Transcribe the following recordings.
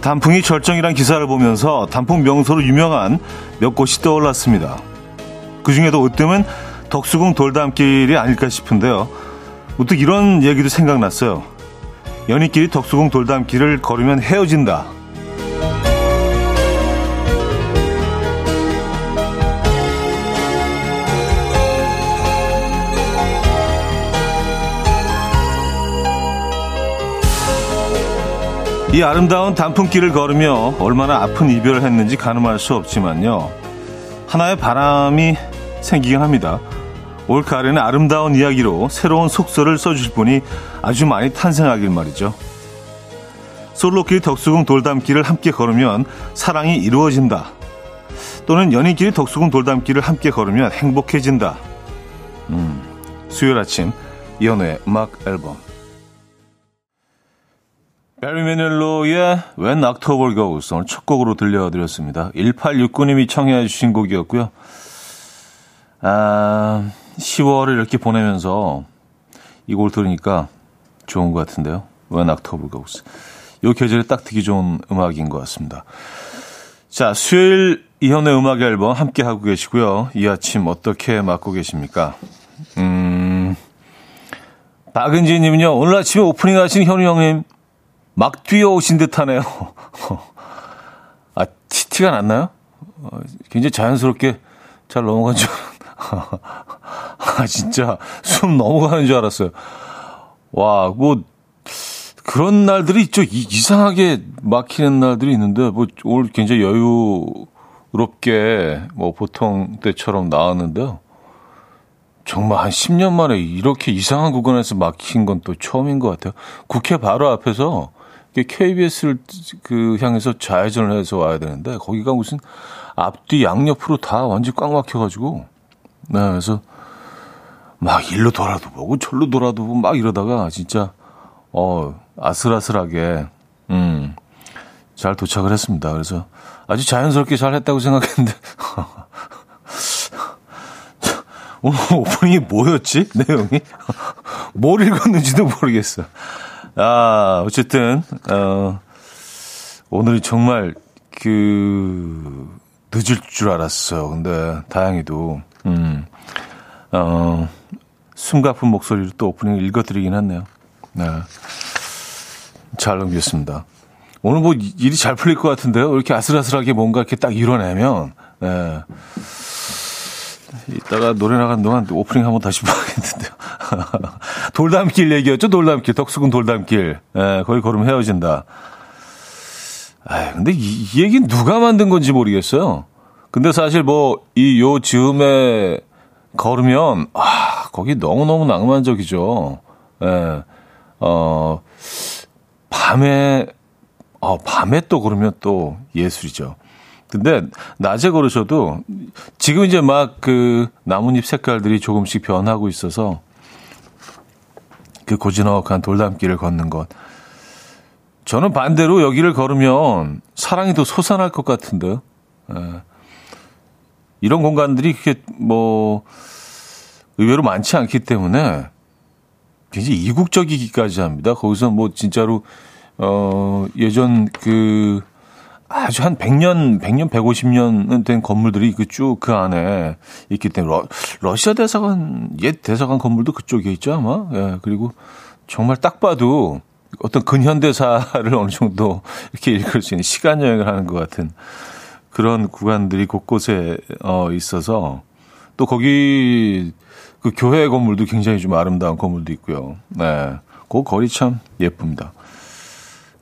단풍이 절정이란 기사를 보면서 단풍 명소로 유명한 몇 곳이 떠올랐습니다. 그 중에도 으뜸은 덕수궁 돌담길이 아닐까 싶은데요. 우뚝 이런 얘기도 생각났어요. 연인끼리 덕수궁 돌담길을 걸으면 헤어진다. 이 아름다운 단풍길을 걸으며 얼마나 아픈 이별을 했는지 가늠할 수 없지만요. 하나의 바람이 생기긴 합니다. 올 가을에는 아름다운 이야기로 새로운 속설을 써주실 분이 아주 많이 탄생하길 말이죠. 솔로끼리 덕수궁 돌담길을 함께 걸으면 사랑이 이루어진다. 또는 연인끼리 덕수궁 돌담길을 함께 걸으면 행복해진다. 음, 수요일 아침 이연우의 음악 앨범 베리 메넬로의 When October Goes 오늘 첫 곡으로 들려드렸습니다. 1869님이 청해 주신 곡이었고요. 아, 10월을 이렇게 보내면서 이 곡을 들으니까 좋은 것 같은데요. When October Goes. 이 계절에 딱 듣기 좋은 음악인 것 같습니다. 자, 수요일 이현의 음악 앨범 함께 하고 계시고요. 이 아침 어떻게 맞고 계십니까? 음, 박은지 님은요, 오늘 아침에 오프닝 하신 현우 형님, 막 뛰어오신 듯 하네요. 아, 티, 티가 났나요? 어, 굉장히 자연스럽게 잘 넘어간 줄, 아, 진짜 숨 넘어가는 줄 알았어요. 와, 뭐, 그런 날들이 있죠. 이, 이상하게 막히는 날들이 있는데, 뭐, 오늘 굉장히 여유롭게, 뭐, 보통 때처럼 나왔는데요. 정말 한 10년 만에 이렇게 이상한 구간에서 막힌 건 또 처음인 것 같아요. 국회 바로 앞에서 KBS를 그 향해서 좌회전을 해서 와야 되는데 거기가 무슨 앞뒤 양옆으로 다 완전 꽉 막혀가지고 네, 그래서 막 일로 돌아도 보고 절로 돌아도 보고 막 이러다가 진짜 어 아슬아슬하게 음. 잘 도착을 했습니다. 그래서 아주 자연스럽게 잘 했다고 생각했는데 오늘 오프닝이 뭐였지? 내용이 뭘 읽었는지도 모르겠어. 아, 어쨌든, 어, 오늘이 정말 그, 늦을 줄 알았어요. 근데 다행히도, 음, 어, 숨가쁜 목소리로 또 오프닝을 읽어드리긴 했네요. 네. 잘 넘겼습니다. 오늘 뭐 일이 잘 풀릴 것 같은데요. 이렇게 아슬아슬하게 뭔가 이렇게 딱 이뤄내면, 네. 이따가 노래 나가는 동안 오프닝 한번 다시 봐야겠는데요. 돌담길 얘기였죠, 돌담길. 덕수궁 돌담길. 예, 거기 걸으면 헤어진다. 아 근데 이, 이 얘기는 누가 만든 건지 모르겠어요. 근데 사실 뭐, 이 요 즈음에 걸으면, 아, 거기 너무너무 낭만적이죠. 예, 어, 밤에, 어, 밤에 또 걸으면 또 예술이죠. 근데 낮에 걸으셔도 지금 이제 막 그 나뭇잎 색깔들이 조금씩 변하고 있어서 그 고즈넉한 돌담길을 걷는 것. 저는 반대로 여기를 걸으면 사랑이 더 솟아날 것 같은데요. 예. 이런 공간들이 그렇게 뭐 의외로 많지 않기 때문에 굉장히 이국적이기까지 합니다. 거기서 뭐 진짜로 어 예전 그 아주 한 100년, 100년, 150년 된 건물들이 그 쭉그 그 안에 있기 때문에 러, 러시아 대사관, 옛 대사관 건물도 그쪽에 있죠, 아마. 예, 그리고 정말 딱 봐도 어떤 근현대사를 어느 정도 이렇게 읽을 수 있는 시간 여행을 하는 것 같은 그런 구간들이 곳곳에 어, 있어서 또 거기 그 교회 건물도 굉장히 좀 아름다운 건물도 있고요. 네. 그 거리 참 예쁩니다.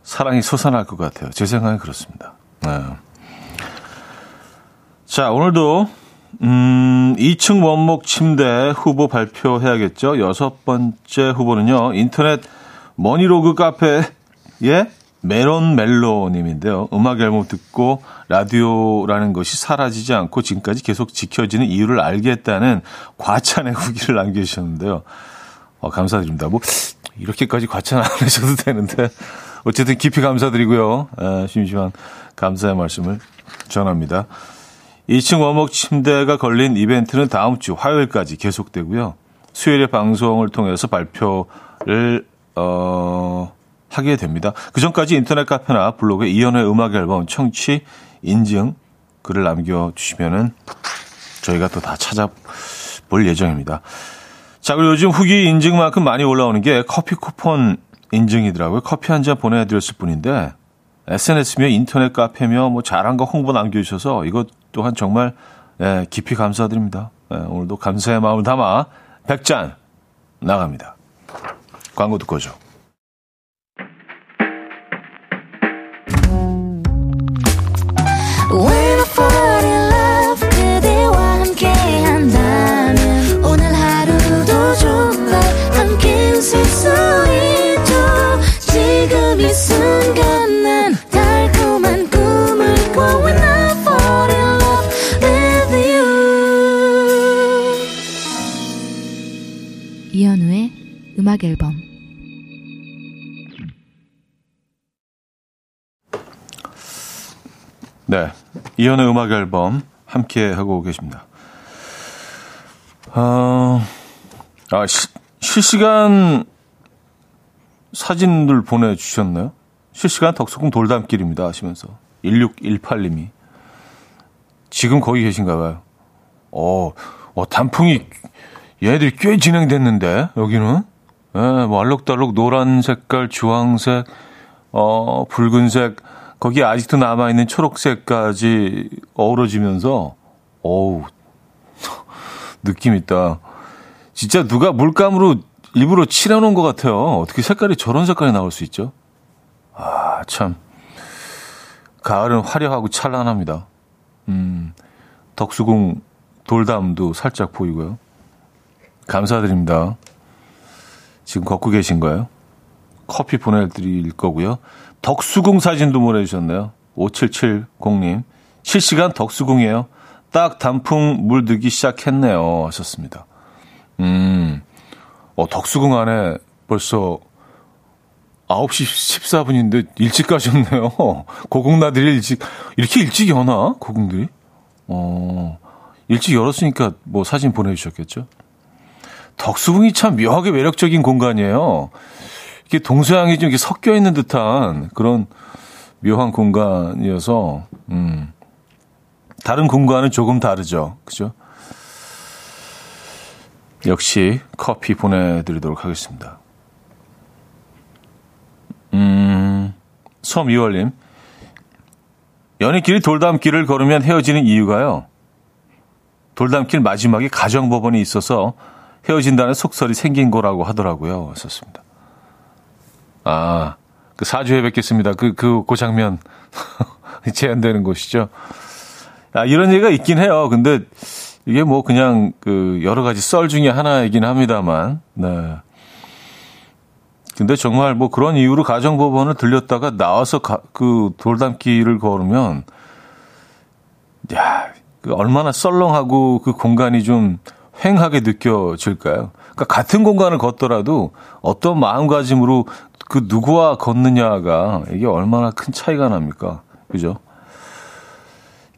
사랑이 솟아날 것 같아요. 제 생각엔 그렇습니다. 네. 자, 오늘도 음, 2층 원목 침대 후보 발표해야겠죠. 여섯 번째 후보는요. 인터넷 머니로그 카페의 메론 멜로님인데요. 음악 앨범 듣고 라디오라는 것이 사라지지 않고 지금까지 계속 지켜지는 이유를 알겠다는 과찬의 후기를 남겨주셨는데요. 어, 감사드립니다. 뭐, 이렇게까지 과찬 안 하셔도 되는데. 어쨌든 깊이 감사드리고요. 에, 심심한 감사의 말씀을 전합니다. 2층 원목 침대가 걸린 이벤트는 다음 주 화요일까지 계속되고요. 수요일에 방송을 통해서 발표를 어, 하게 됩니다. 그 전까지 인터넷 카페나 블로그 이연의 음악 앨범 청취 인증 글을 남겨주시면은 저희가 또 다 찾아볼 예정입니다. 자, 그리고 요즘 후기 인증만큼 많이 올라오는 게 커피 쿠폰 인증이더라고요. 커피 한 잔 보내드렸을 뿐인데 SNS며 인터넷 카페며 뭐 잘한 거 홍보 남겨주셔서 이것 또한 정말 예, 깊이 감사드립니다. 예, 오늘도 감사의 마음을 담아 100잔 나갑니다. 광고 듣고 오죠. 음악 앨범 네. 이현의 음악 앨범 함께 하고 계십니다. 어, 아, 시, 실시간 사진들 보내주셨나요? 실시간 덕수궁 돌담길입니다. 하시면서. 1618님이. 지금 거기 계신가 봐요. 어, 어, 단풍이 얘들이 꽤 진행됐는데, 여기는. 예, 뭐 알록달록 노란 색깔, 주황색, 어, 붉은색, 거기에 아직도 남아있는 초록색까지 어우러지면서, 어우, 느낌 있다. 진짜 누가 물감으로 일부러 칠해놓은 것 같아요. 어떻게 색깔이 저런 색깔이 나올 수 있죠? 아, 참. 가을은 화려하고 찬란합니다. 음, 덕수궁 돌담도 살짝 보이고요. 감사드립니다. 지금 걷고 계신 거예요? 커피 보내드릴 거고요. 덕수궁 사진도 보내주셨네요. 5770님. 실시간 덕수궁이에요. 딱 단풍 물들기 시작했네요. 하셨습니다. 음, 어, 덕수궁 안에 벌써 9시 14분인데 일찍 가셨네요. 고궁나들이 일찍, 이렇게 일찍 여나? 고궁들이? 어, 일찍 열었으니까 뭐 사진 보내주셨겠죠? 덕수궁이 참 묘하게 매력적인 공간이에요. 이게 동서양이 좀 이렇게 섞여 있는 듯한 그런 묘한 공간이어서, 음, 다른 공간은 조금 다르죠. 그죠? 역시 커피 보내드리도록 하겠습니다. 음, 섬이월님. 연인끼리 돌담길을 걸으면 헤어지는 이유가요. 돌담길 마지막에 가정법원이 있어서 헤어진다는 속설이 생긴 거라고 하더라고요. 썼습니다. 아, 그 사주에 뵙겠습니다. 그, 그, 그 장면 제한되는 곳이죠. 아, 이런 얘기가 있긴 해요. 근데 이게 뭐 그냥 그 여러 가지 썰 중에 하나이긴 합니다만, 네. 근데 정말 뭐 그런 이유로 가정법원을 들렸다가 나와서 가, 그 돌담길을 걸으면, 야, 그 얼마나 썰렁하고 그 공간이 좀 횡하게 느껴질까요? 그러니까 같은 공간을 걷더라도 어떤 마음가짐으로 그 누구와 걷느냐가 이게 얼마나 큰 차이가 납니까? 그죠?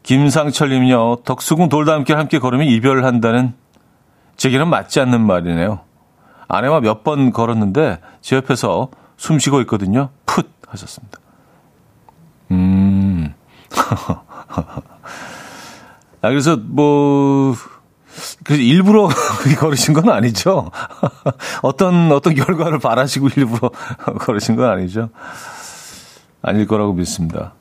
김상철님요, 덕수궁 돌담길 함께 걸으면 이별한다는 제게는 맞지 않는 말이네요. 아내와 몇 번 걸었는데 제 옆에서 숨 쉬고 있거든요. 풋 하셨습니다. 음. 아, 그래서 뭐, 그래서 일부러 걸으신 건 아니죠. 어떤, 어떤 결과를 바라시고 일부러 걸으신 건 아니죠. 아닐 거라고 믿습니다.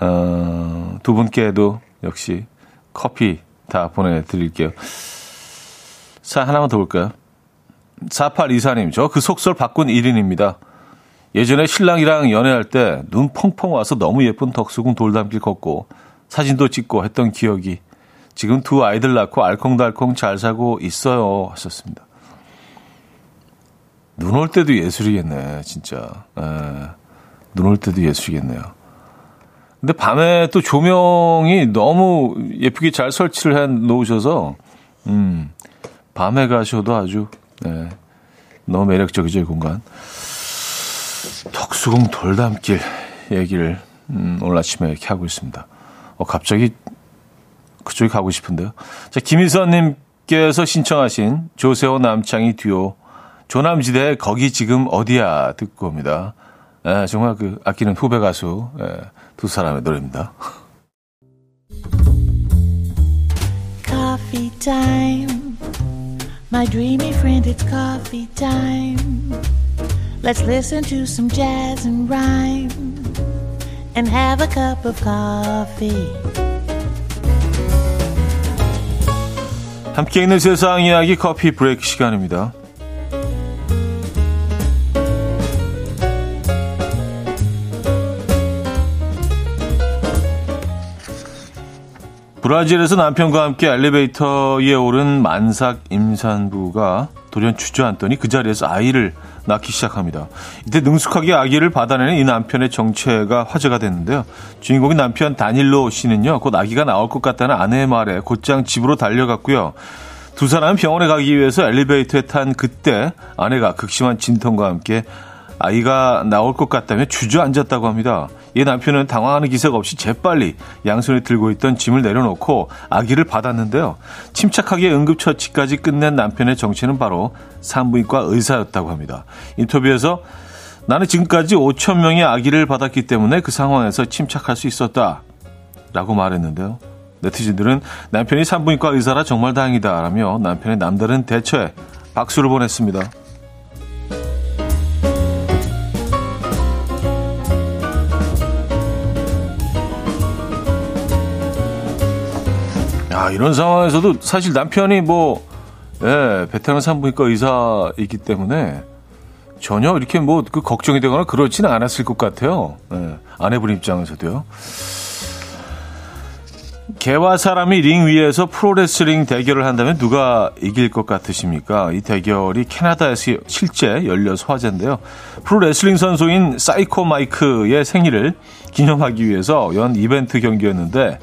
어, 두 분께도 역시 커피 다 보내드릴게요. 자, 하나만 더 볼까요? 4824님, 저 그 속설 바꾼 1인입니다. 예전에 신랑이랑 연애할 때 눈 펑펑 와서 너무 예쁜 덕수궁 돌담길 걷고 사진도 찍고 했던 기억이 지금 두 아이들 낳고 알콩달콩 잘 사고 있어요. 하셨습니다. 눈 올 때도 예술이겠네, 진짜. 눈 올 때도 예술이겠네요. 근데 밤에 또 조명이 너무 예쁘게 잘 설치를 해 놓으셔서, 음, 밤에 가셔도 아주, 네, 너무 매력적이죠, 이 공간. 덕수궁 돌담길 얘기를, 음, 오늘 아침에 이렇게 하고 있습니다. 어, 갑자기 그쪽에 가고 싶은데요. 자, 김희선님께서 신청하신 조세호 남창희 듀오 조남지대 거기 지금 어디야 듣고 옵니다. 예, 정말 그 아끼는 후배 가수 예, 두 사람의 노래입니다. Coffee time. My dreamy friend, it's coffee time. Let's listen to some jazz and rhyme and have a cup of coffee. 함께 있는 세상 이야기 커피 브레이크 시간입니다. 브라질에서 남편과 함께 엘리베이터에 오른 만삭 임산부가 돌연 주저앉더니 그 자리에서 아이를 낳기 시작합니다. 이때 능숙하게 아기를 받아내는 이 남편의 정체가 화제가 됐는데요. 주인공인 남편 다닐로 씨는요, 곧 아기가 나올 것 같다는 아내의 말에 곧장 집으로 달려갔고요. 두 사람은 병원에 가기 위해서 엘리베이터에 탄 그때 아내가 극심한 진통과 함께 아이가 나올 것 같다며 주저앉았다고 합니다. 이 남편은 당황하는 기색 없이 재빨리 양손에 들고 있던 짐을 내려놓고 아기를 받았는데요. 침착하게 응급처치까지 끝낸 남편의 정체는 바로 산부인과 의사였다고 합니다. 인터뷰에서 나는 지금까지 5천 명의 아기를 받았기 때문에 그 상황에서 침착할 수 있었다. 라고 말했는데요. 네티즌들은 남편이 산부인과 의사라 정말 다행이다. 라며 남편의 남다른 대처에 박수를 보냈습니다. 이런 상황에서도 사실 남편이 뭐, 예, 베테랑 산부인과 의사이기 때문에 전혀 이렇게 뭐 그 걱정이 되거나 그렇지는 않았을 것 같아요. 예, 아내분 입장에서도요. 개와 사람이 링 위에서 프로레슬링 대결을 한다면 누가 이길 것 같으십니까? 이 대결이 캐나다에서 실제 열려서 화제인데요. 프로레슬링 선수인 사이코 마이크의 생일을 기념하기 위해서 연 이벤트 경기였는데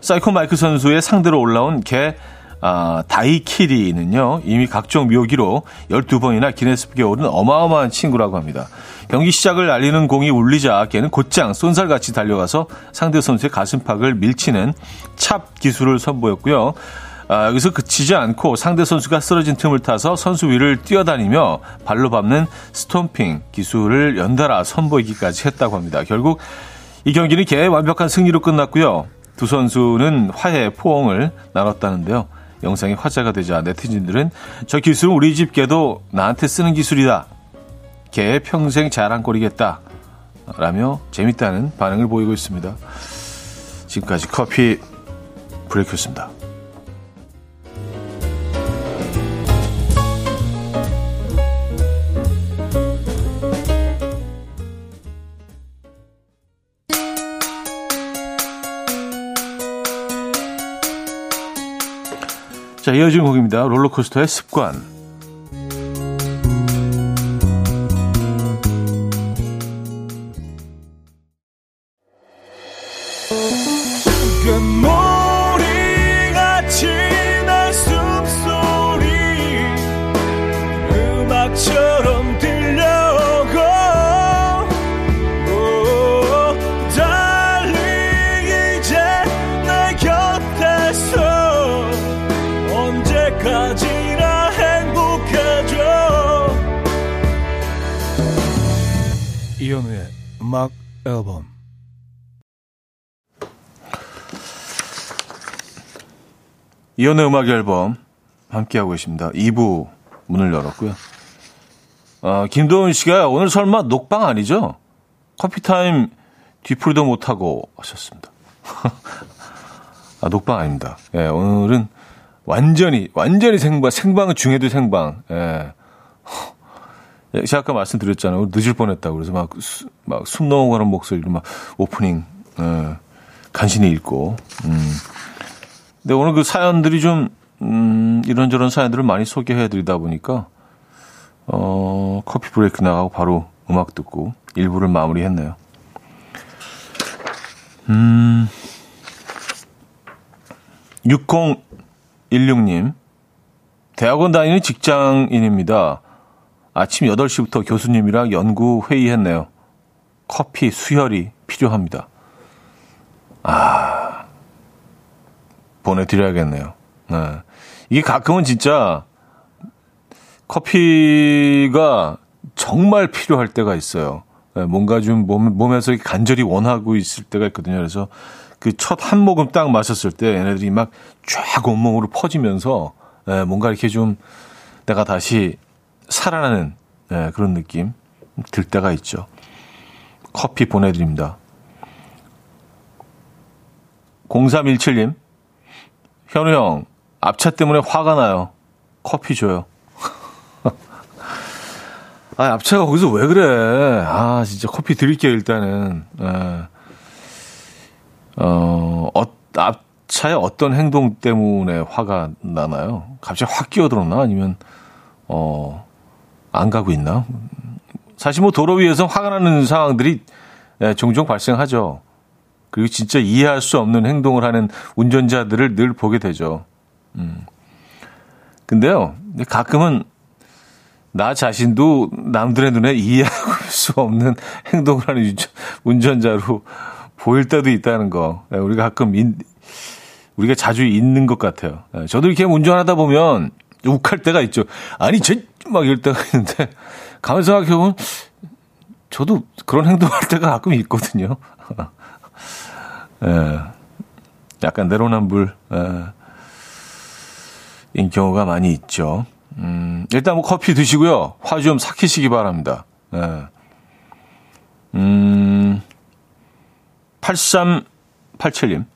사이코 마이크 선수의 상대로 올라온 개 아, 다이키리는요, 이미 각종 묘기로 12번이나 기네스북에 오른 어마어마한 친구라고 합니다. 경기 시작을 알리는 공이 울리자 개는 곧장 쏜살같이 달려가서 상대 선수의 가슴팍을 밀치는 찹 기술을 선보였고요. 아, 여기서 그치지 않고 상대 선수가 쓰러진 틈을 타서 선수 위를 뛰어다니며 발로 밟는 스톰핑 기술을 연달아 선보이기까지 했다고 합니다. 결국 이 경기는 개의 완벽한 승리로 끝났고요. 두 선수는 화해 포옹을 나눴다는데요. 영상이 화제가 되자 네티즌들은 저 기술은 우리 집 개도 나한테 쓰는 기술이다. 개 평생 자랑거리겠다. 라며 재밌다는 반응을 보이고 있습니다. 지금까지 커피 브레이크였습니다. 자, 이어진 곡입니다. 롤러코스터의 습관. 이연의 음악 앨범 함께하고 계십니다. 2부 문을 열었고요. 어, 김도훈 씨가 오늘 설마 녹방 아니죠? 커피타임 뒤풀이도 못하고 하셨습니다. 아, 녹방 아닙니다. 예, 오늘은 완전히, 완전히 생방, 생방 중에도 생방. 예. 예, 제가 아까 말씀드렸잖아요. 늦을 뻔했다고. 그래서 막, 수, 막, 숨 넘어가는 목소리로 막, 오프닝, 예, 간신히 읽고, 음. 근데 오늘 그 사연들이 좀, 음, 이런저런 사연들을 많이 소개해 드리다 보니까, 어, 커피 브레이크 나가고 바로 음악 듣고, 일부를 마무리 했네요. 음, 6016님, 대학원 다니는 직장인입니다. 아침 8시부터 교수님이랑 연구 회의했네요. 커피 수혈이 필요합니다. 아, 보내드려야겠네요. 네. 이게 가끔은 진짜 커피가 정말 필요할 때가 있어요. 예, 뭔가 좀 몸, 몸에서 간절히 원하고 있을 때가 있거든요. 그래서 그 첫 한 모금 딱 마셨을 때 얘네들이 막 쫙 온몸으로 퍼지면서 예, 뭔가 이렇게 좀 내가 다시 살아나는 예, 그런 느낌 들 때가 있죠. 커피 보내드립니다. 0317님, 현우 형, 앞차 때문에 화가 나요. 커피 줘요. 아, 앞차가 거기서 왜 그래? 아, 진짜 커피 드릴게요, 일단은. 예. 어, 어, 앞차의 어떤 행동 때문에 화가 나나요? 갑자기 확 끼어들었나? 아니면, 어, 안 가고 있나? 사실 뭐 도로 위에서 화가 나는 상황들이 예, 종종 발생하죠. 그리고 진짜 이해할 수 없는 행동을 하는 운전자들을 늘 보게 되죠. 음. 근데요, 가끔은 나 자신도 남들의 눈에 이해할 수 없는 행동을 하는 운전자로 보일 때도 있다는 거. 예, 우리가 가끔 인, 우리가 자주 있는 것 같아요. 예, 저도 이렇게 운전하다 보면 욱할 때가 있죠. 아니, 저, 막 이럴 때가 있는데, 가만 생각해보면, 저도 그런 행동할 때가 가끔 있거든요. 예, 약간 내로남불, 예, 인 경우가 많이 있죠. 음, 일단 뭐 커피 드시고요. 화 좀 삭히시기 바랍니다. 예. 음, 8387님.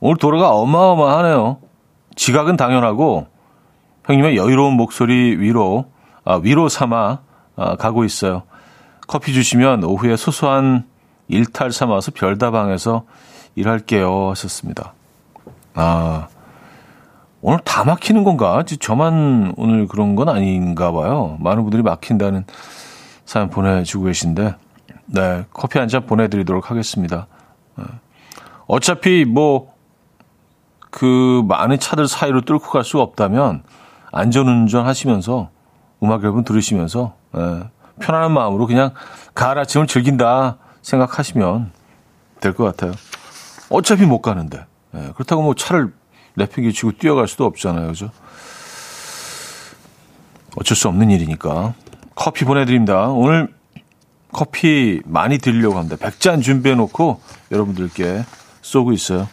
오늘 도로가 어마어마하네요. 지각은 당연하고, 형님의 여유로운 목소리 위로, 아, 위로 삼아 아, 가고 있어요. 커피 주시면 오후에 소소한 일탈 삼아서 별다방에서 일할게요. 하셨습니다. 아, 오늘 다 막히는 건가? 저만 오늘 그런 건 아닌가 봐요. 많은 분들이 막힌다는 사연 보내주고 계신데, 네, 커피 한 잔 보내드리도록 하겠습니다. 네. 어차피 뭐, 그 많은 차들 사이로 뚫고 갈 수가 없다면, 안전운전 하시면서, 음악 앨범 들으시면서, 네, 편안한 마음으로 그냥 가을 아침을 즐긴다 생각하시면 될 것 같아요. 어차피 못 가는데. 네, 그렇다고 뭐 차를 내팽개치고 뛰어갈 수도 없잖아요. 그죠? 어쩔 수 없는 일이니까. 커피 보내드립니다. 오늘 커피 많이 드리려고 합니다. 100잔 준비해놓고 여러분들께 쏘고 있어요.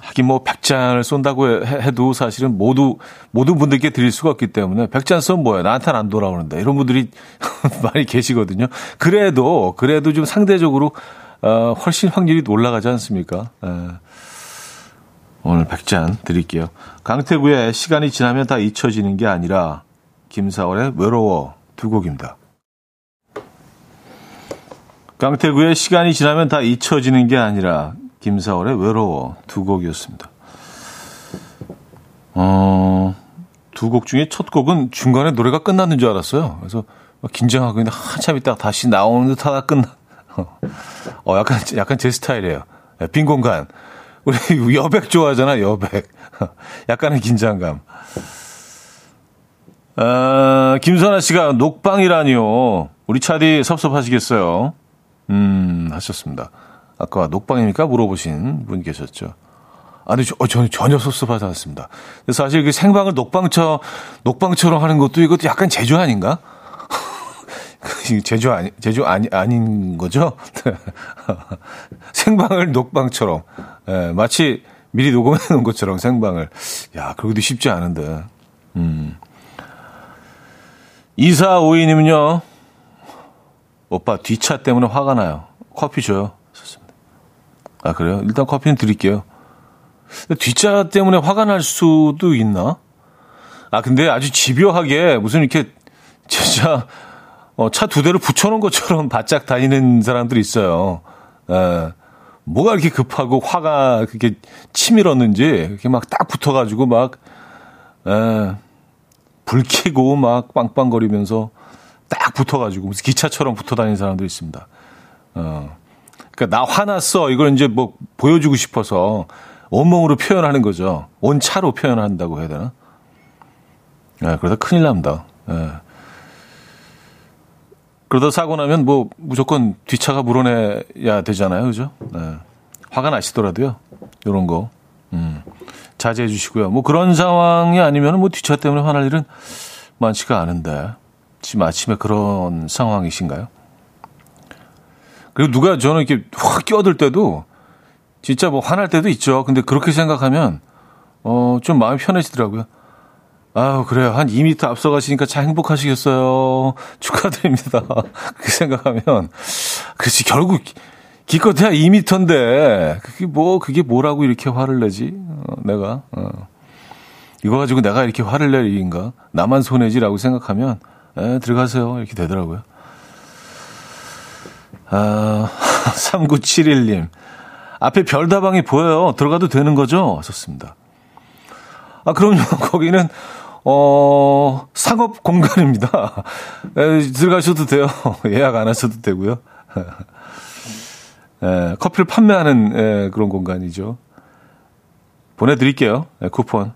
하긴 뭐 100잔을 쏜다고 해도 사실은 모두, 모든 분들께 드릴 수가 없기 때문에 100잔 쏜 뭐야. 나한테는 안 돌아오는데. 이런 분들이 많이 계시거든요. 그래도, 그래도 좀 상대적으로, 어, 훨씬 확률이 올라가지 않습니까? 에. 오늘 100잔 드릴게요. 강태구의 시간이 지나면 다 잊혀지는 게 아니라 김사월의 외로워 두 곡입니다. 강태구의 시간이 지나면 다 잊혀지는 게 아니라 김사월의 외로워 두 곡이었습니다. 어, 두 곡 중에 첫 곡은 중간에 노래가 끝났는 줄 알았어요. 그래서 긴장하고 있는데 한참 있다가 다시 나오는 듯 하다 끝나. 어, 약간, 약간 제 스타일이에요. 네, 빈 공간. 우리 여백 좋아하잖아, 여백. 약간의 긴장감. 아, 김선아 씨가 녹방이라니요. 우리 차디 섭섭하시겠어요? 음, 하셨습니다. 아까 녹방입니까? 물어보신 분 계셨죠. 아니, 저, 어, 저는 전혀 섭섭하지 않습니다. 사실 그 생방을 녹방처, 녹방처럼 하는 것도 이것도 약간 제주 아닌가? 제주 아니, 제주 아니, 아닌 거죠? 생방을 녹방처럼. 예, 마치 미리 녹음해 놓은 것처럼 생방을. 야, 그러기도 쉽지 않은데. 음. 2452님은요, 오빠 뒷차 때문에 화가 나요. 커피 줘요. 아, 그래요? 일단 커피는 드릴게요. 뒷차 때문에 화가 날 수도 있나? 아, 근데 아주 집요하게 무슨 이렇게 진짜 어, 차 두 대를 붙여놓은 것처럼 바짝 다니는 사람들이 있어요. 에, 뭐가 이렇게 급하고 화가 그렇게 치밀었는지 이렇게 막 딱 붙어가지고 막 에, 불 켜고 막 빵빵거리면서 딱 붙어가지고 무슨 기차처럼 붙어 다니는 사람도 있습니다. 어. 그러니까 나 화났어 이걸 이제 뭐 보여주고 싶어서 온몸으로 표현하는 거죠. 온 차로 표현한다고 해야 되나? 예, 그러다 큰일 납니다. 예. 그러다 사고 나면 뭐 무조건 뒷차가 물어내야 되잖아요. 그죠? 네. 화가 나시더라도요. 요런 거. 음, 자제해 주시고요. 뭐 그런 상황이 아니면 뭐 뒤차 때문에 화날 일은 많지가 않은데 지금 아침에 그런 상황이신가요? 그리고 누가 저는 이렇게 확 끼어들 때도 진짜 뭐 화날 때도 있죠. 근데 그렇게 생각하면 어, 좀 마음이 편해지더라고요. 아유, 그래요. 한 2미터 앞서가시니까 참 행복하시겠어요. 축하드립니다. 그렇게 생각하면. 그렇지, 결국, 기껏해야 2미터인데, 그게 뭐, 그게 뭐라고 이렇게 화를 내지? 어, 내가, 어. 이거 가지고 내가 이렇게 화를 낼 일인가? 나만 손해지라고 생각하면, 에, 들어가세요. 이렇게 되더라고요. 아, 3971님. 앞에 별다방이 보여요. 들어가도 되는 거죠? 좋습니다. 아, 그럼요. 거기는, 어, 상업 공간입니다. 에, 들어가셔도 돼요. 예약 안 하셔도 되고요. 에, 커피를 판매하는 에, 그런 공간이죠. 보내드릴게요. 에, 쿠폰.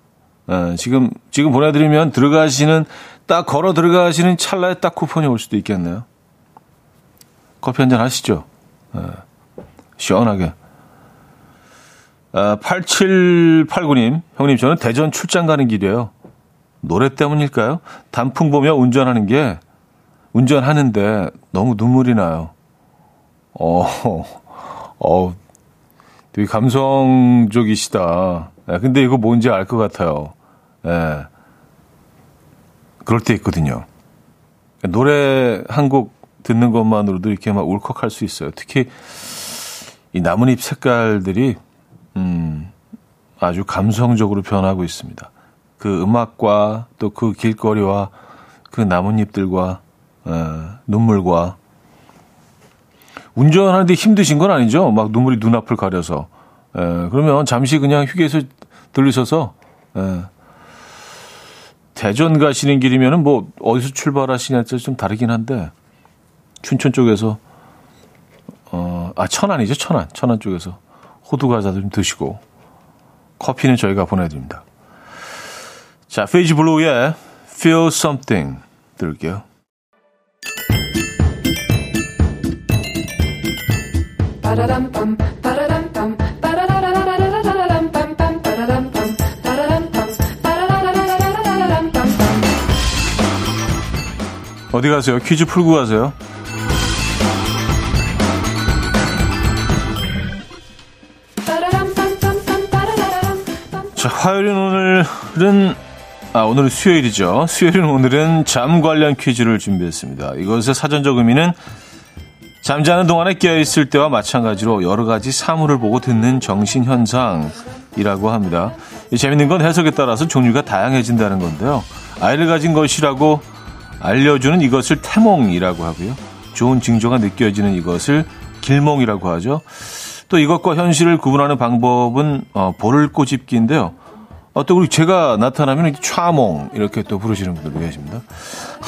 에, 지금, 지금 보내드리면 들어가시는, 딱 걸어 들어가시는 찰나에 딱 쿠폰이 올 수도 있겠네요. 커피 한 잔 하시죠. 에, 시원하게. 아, 8789님, 형님, 저는 대전 출장 가는 길이에요. 노래 때문일까요? 단풍 보며 운전하는 게, 운전하는데 너무 눈물이 나요. 어, 어, 되게 감성적이시다. 예, 근데 이거 뭔지 알 것 같아요. 예. 그럴 때 있거든요. 노래 한 곡 듣는 것만으로도 이렇게 막 울컥할 수 있어요. 특히 이 나뭇잎 색깔들이 음, 아주 감성적으로 변하고 있습니다. 그 음악과 또 그 길거리와 그 나뭇잎들과 에, 눈물과 운전하는데 힘드신 건 아니죠? 막 눈물이 눈앞을 가려서 에, 그러면 잠시 그냥 휴게소 들르셔서 에, 대전 가시는 길이면은 뭐 어디서 출발하시냐에 좀 다르긴 한데 춘천 쪽에서 어, 아 천안이죠 천안 천안 쪽에서 호두 과자도 좀 드시고 커피는 저희가 보내드립니다. 자, 페이지 블루의 Feel Something 들을게요. 어디 가세요? 퀴즈 풀고 가세요. 자, 화요일은 오늘은, 아, 오늘은 수요일이죠. 수요일은 오늘은 잠 관련 퀴즈를 준비했습니다. 이것의 사전적 의미는 잠자는 동안에 깨어있을 때와 마찬가지로 여러 가지 사물을 보고 듣는 정신 현상이라고 합니다. 재밌는 건 해석에 따라서 종류가 다양해진다는 건데요. 아이를 가진 것이라고 알려주는 이것을 태몽이라고 하고요. 좋은 징조가 느껴지는 이것을 길몽이라고 하죠. 또 이것과 현실을 구분하는 방법은 어, 볼을 꼬집기인데요. 어, 또 우리 제가 나타나면 차몽 이렇게 또 부르시는 분들도 계십니다.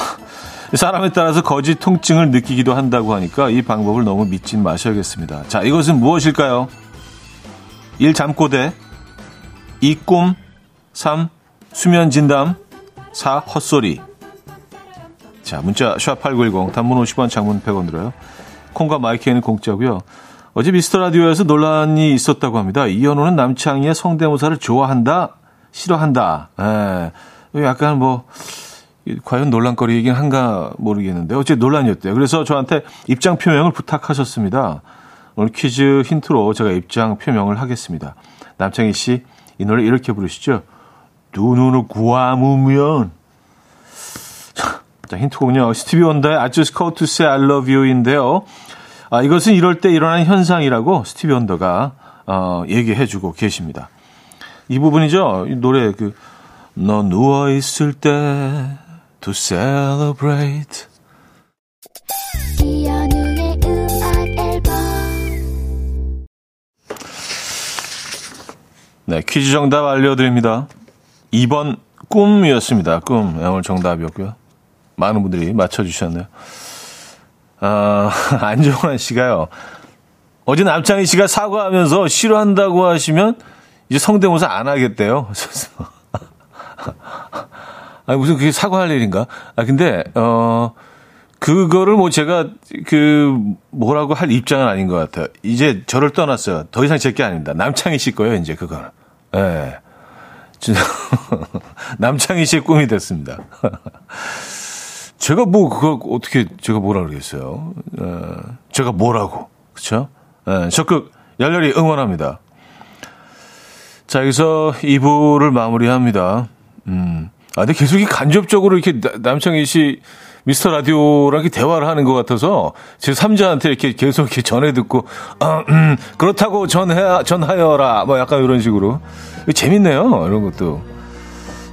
사람에 따라서 거짓 통증을 느끼기도 한다고 하니까 이 방법을 너무 믿진 마셔야겠습니다. 자, 이것은 무엇일까요? 1. 잠꼬대 2. 꿈 3. 수면 진담 4. 헛소리 자, 문자 샵8910 단문 50원 장문 100원 들어요. 콩과 마이크에는 공짜고요. 어제 미스터 라디오에서 논란이 있었다고 합니다. 이현우는 남창희의 성대모사를 좋아한다, 싫어한다. 에, 예. 약간 뭐 과연 논란거리이긴 한가 모르겠는데 어제 논란이었대요. 그래서 저한테 입장 표명을 부탁하셨습니다. 오늘 퀴즈 힌트로 제가 입장 표명을 하겠습니다. 남창희 씨, 이 노래 이렇게 부르시죠. 두 눈을 구아무면 자, 힌트곡은요. 스티비 원더의 I just called to say I love you인데요. 아, 이것은 이럴 때 일어나는 현상이라고 스티비 원더가 어, 얘기해 주고 계십니다. 이 부분이죠. 이 노래 그 너 누워 있을 때 to celebrate 네, 퀴즈 정답 알려드립니다. 2번 꿈이었습니다. 꿈. 오늘 정답이었고요. 많은 분들이 맞춰주셨네요. 아, 안정환 씨가요. 어제 남창희 씨가 사과하면서 싫어한다고 하시면 이제 성대모사 안 하겠대요. 아니, 무슨 그게 사과할 일인가? 아, 근데, 어, 그거를 뭐 제가 그 뭐라고 할 입장은 아닌 것 같아요. 이제 저를 떠났어요. 더 이상 제 게 아닙니다. 남창희 씨 거예요, 이제 그거는. 예. 네. 남창희 씨의 꿈이 됐습니다. 제가 뭐, 그거 어떻게, 제가 뭐라 그러겠어요. 에, 제가 뭐라고. 에, 적극 열렬히 응원합니다. 자, 여기서 2부를 마무리합니다. 음. 아, 근데 계속 이 간접적으로 이렇게 남창희 씨 미스터 라디오랑 대화를 하는 것 같아서 제 3자한테 이렇게 계속 이렇게 전해 듣고, 아, 음, 그렇다고 전해, 전하여라. 뭐 약간 이런 식으로. 재밌네요. 이런 것도.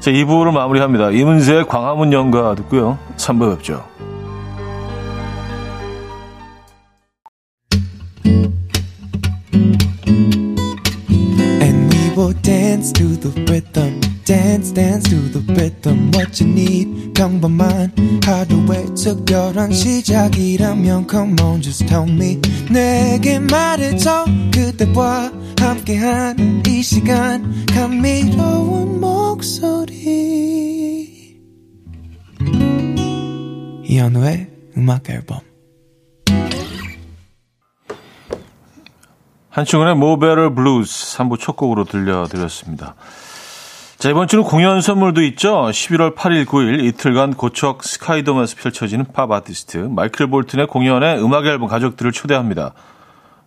자, 2부를 마무리합니다. 이문세 광화문 연가 듣고요. 3부 뵙죠. Dance to the rhythm. Dance, dance to the rhythm. What you need, 평범한 하루의 특별한 시작이라면 Come on, just tell me. 내게 말해줘. 그대와 함께한 이 시간. 감미로운 목소리. 이현우의 음악 앨범. 한충완의 Mo' Better Blues 3부 첫 곡으로 들려드렸습니다. 자, 이번 주는 공연 선물도 있죠. 11월 8일, 9일 이틀간 고척 스카이돔에서 펼쳐지는 팝 아티스트 마이클 볼튼의 공연에 음악 앨범 가족들을 초대합니다.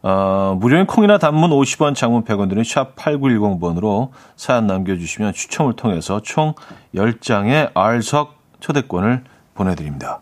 어, 무료인 콩이나 단문 50원, 장문 100원 드는 샵 8910번으로 사연 남겨주시면 추첨을 통해서 총 10장의 R석 초대권을 보내드립니다.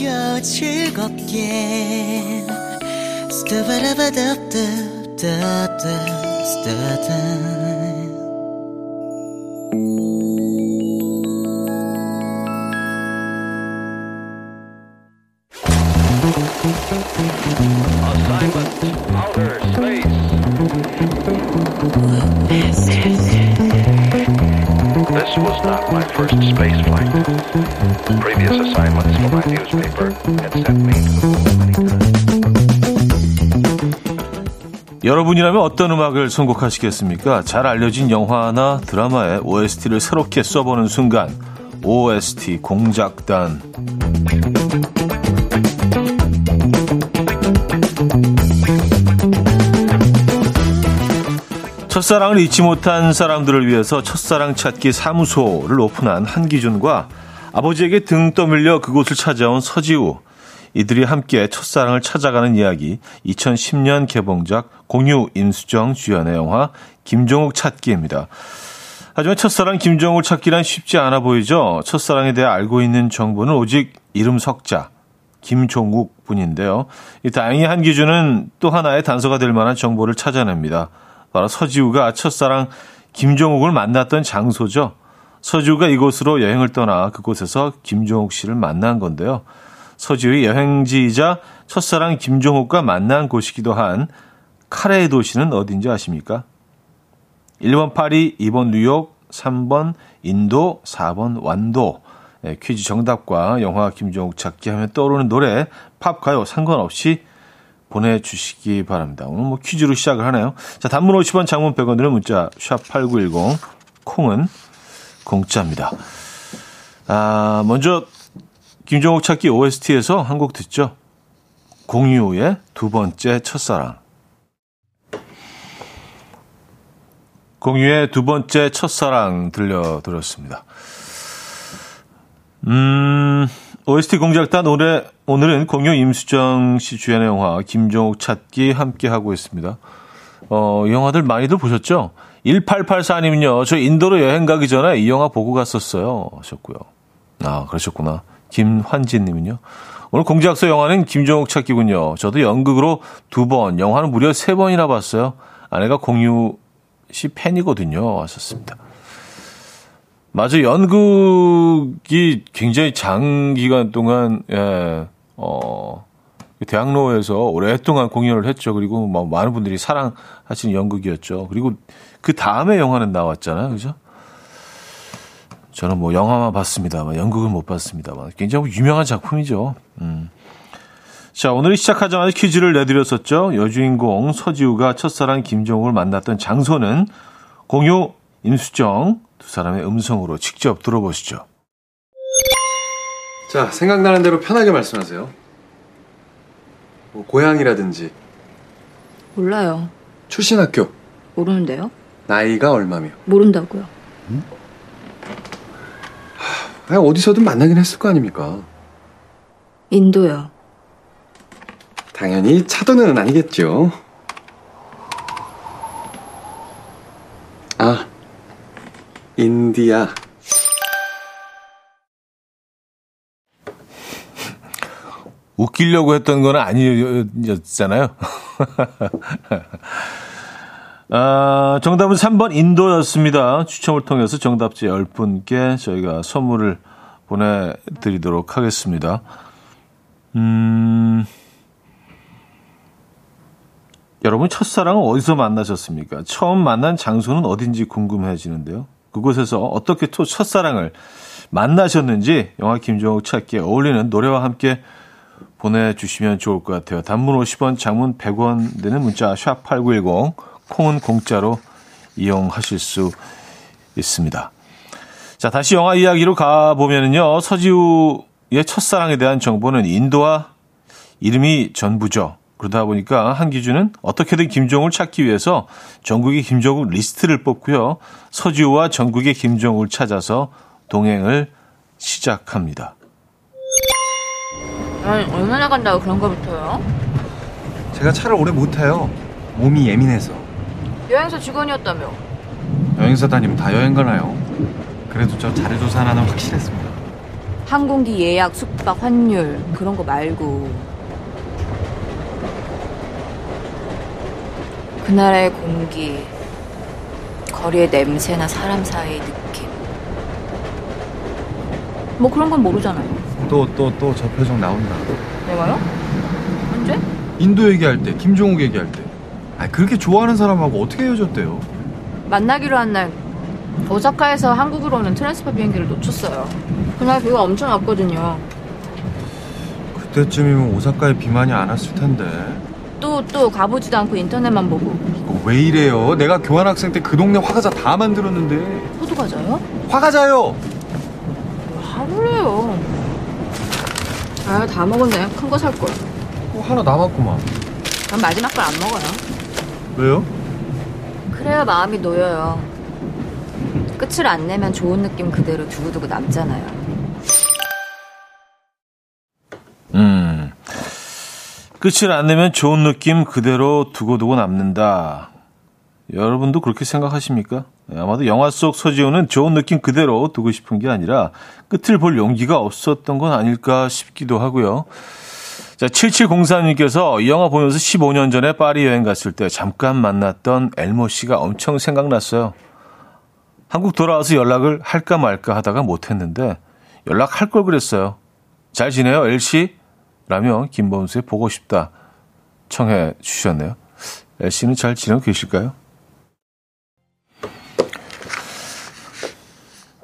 들어봐요 즐겁게 Assignment 여러분이라면 어떤 음악을 선곡하시겠습니까? 잘 알려진 영화나 드라마의 OST를 새롭게 써보는 순간 OST 공작단 첫사랑을 잊지 못한 사람들을 위해서 첫사랑 찾기 사무소를 오픈한 한기준과 아버지에게 등 떠밀려 그곳을 찾아온 서지우. 이들이 함께 첫사랑을 찾아가는 이야기 2010년 개봉작 공유 임수정 주연의 영화 김종욱 찾기입니다. 하지만 첫사랑 김종욱 찾기란 쉽지 않아 보이죠. 첫사랑에 대해 알고 있는 정보는 오직 이름 석자 김종욱 뿐인데요. 다행히 한 기준은 또 하나의 단서가 될 만한 정보를 찾아냅니다. 바로 서지우가 첫사랑 김정욱을 만났던 장소죠. 서지우가 이곳으로 여행을 떠나 그곳에서 김종욱 씨를 만난 건데요. 서지우의 여행지이자 첫사랑 김종욱과 만난 곳이기도 한 카레의 도시는 어딘지 아십니까? 1번 파리, 2번 뉴욕, 3번 인도, 4번 완도. 네, 퀴즈 정답과 영화 김종욱 찾기 하면 떠오르는 노래, 팝, 가요 상관없이 보내주시기 바랍니다. 오늘 뭐 퀴즈로 시작을 하네요. 자, 단문 50원, 장문 100원 드는 문자, 샵8910, 콩은 공짜입니다. 아, 먼저, 김종욱 찾기 OST에서 한 곡 듣죠. 공유의 두 번째 첫사랑. 공유의 두 번째 첫사랑 들려드렸습니다. 음, OST 공작단 오늘, 오늘은 공유 임수정 씨 주연의 영화 김종욱 찾기 함께 하고 있습니다. 어, 영화들 많이들 보셨죠? 1884님은요, 저 인도로 여행 가기 전에 이 영화 보고 갔었어요. 하셨고요. 아, 그러셨구나. 김환진님은요. 오늘 공작소 영화는 김종욱 찾기군요. 저도 연극으로 두 번, 영화는 무려 세 번이나 봤어요. 아내가 공유 씨 팬이거든요. 왔었습니다. 맞아, 연극이 굉장히 장기간 동안, 예, 어, 대학로에서 오랫동안 공연을 했죠. 그리고 뭐 많은 분들이 사랑하시는 연극이었죠. 그리고 그 다음에 영화는 나왔잖아요. 그죠? 저는 뭐 영화만 봤습니다만, 연극을 못 봤습니다만, 굉장히 유명한 작품이죠. 음. 자, 오늘 시작하자마자 퀴즈를 내드렸었죠. 여주인공 서지우가 첫사랑 김정욱을 만났던 장소는 공유 임수정 두 사람의 음성으로 직접 들어보시죠. 자, 생각나는 대로 편하게 말씀하세요. 뭐 고향이라든지 몰라요. 출신 학교, 모르는데요? 나이가 얼마며. 모른다고요. 그냥 어디서든 만나긴 했을 거 아닙니까? 인도요. 당연히 차도는 아니겠죠. 아, 인디아. 웃기려고 했던 건 아니었잖아요. 아, 정답은 3번 인도였습니다. 추첨을 통해서 정답지 10분께 저희가 선물을 보내드리도록 하겠습니다. 음, 여러분 첫사랑은 어디서 만나셨습니까? 처음 만난 장소는 어딘지 궁금해지는데요. 그곳에서 어떻게 또 첫사랑을 만나셨는지 영화 김종욱 찾기에 어울리는 노래와 함께 보내주시면 좋을 것 같아요. 단문 50원, 장문 100원 되는 문자 샵 8910, 콩은 공짜로 이용하실 수 있습니다. 자, 다시 영화 이야기로 가보면요. 서지우의 첫사랑에 대한 정보는 인도와 이름이 전부죠. 그러다 보니까 한기준은 어떻게든 김종을 찾기 위해서 전국의 김종국 리스트를 뽑고요. 서지우와 전국의 김종을 찾아서 동행을 시작합니다. 아니, 얼마나 간다고 그런 거부터요? 제가 차를 오래 못 타요. 몸이 예민해서. 여행사 직원이었다며. 여행사 다니면 다 여행 가나요? 그래도 저 자료조사 하나는 확실했습니다. 항공기 예약, 숙박, 환율 그런 거 말고 그날의 공기, 거리의 냄새나 사람 사이의 느낌. 뭐 그런 건 모르잖아요. 또 또 또 저 표정 나온다. 내가요? 언제? 인도 얘기할 때, 김종욱 얘기할 때. 아 그렇게 좋아하는 사람하고 어떻게 헤어졌대요? 만나기로 한 날 오사카에서 한국으로 오는 transfer 비행기를 놓쳤어요. 그날 비가 엄청 왔거든요. 그때쯤이면 오사카에 비 많이 안 왔을 텐데. 또 또 가보지도 않고 인터넷만 보고 이거 왜 이래요? 내가 교환학생 때 그 동네 화과자 다 만들었는데. 호두 과자요? 화과자요! 하루래요. 아, 다 먹었네. 큰 거 살 걸. 어, 하나 남았구만. 난 마지막 걸 안 먹어요. 왜요? 그래야 마음이 놓여요. 끝을 안 내면 좋은 느낌 그대로 두고두고 남잖아요. 음. 끝을 안 내면 좋은 느낌 그대로 두고두고 남는다. 여러분도 그렇게 생각하십니까? 네, 아마도 영화 속 서지호는 좋은 느낌 그대로 두고 싶은 게 아니라 끝을 볼 용기가 없었던 건 아닐까 싶기도 하고요. 자, 7704님께서 이 영화 보면서 15년 전에 파리 여행 갔을 때 잠깐 만났던 엘모 씨가 엄청 생각났어요. 한국 돌아와서 연락을 할까 말까 하다가 못했는데 연락할 걸 그랬어요. 잘 지내요, 엘씨? 라며 김범수의 보고 싶다 청해 주셨네요. 엘씨는 잘 지내고 계실까요?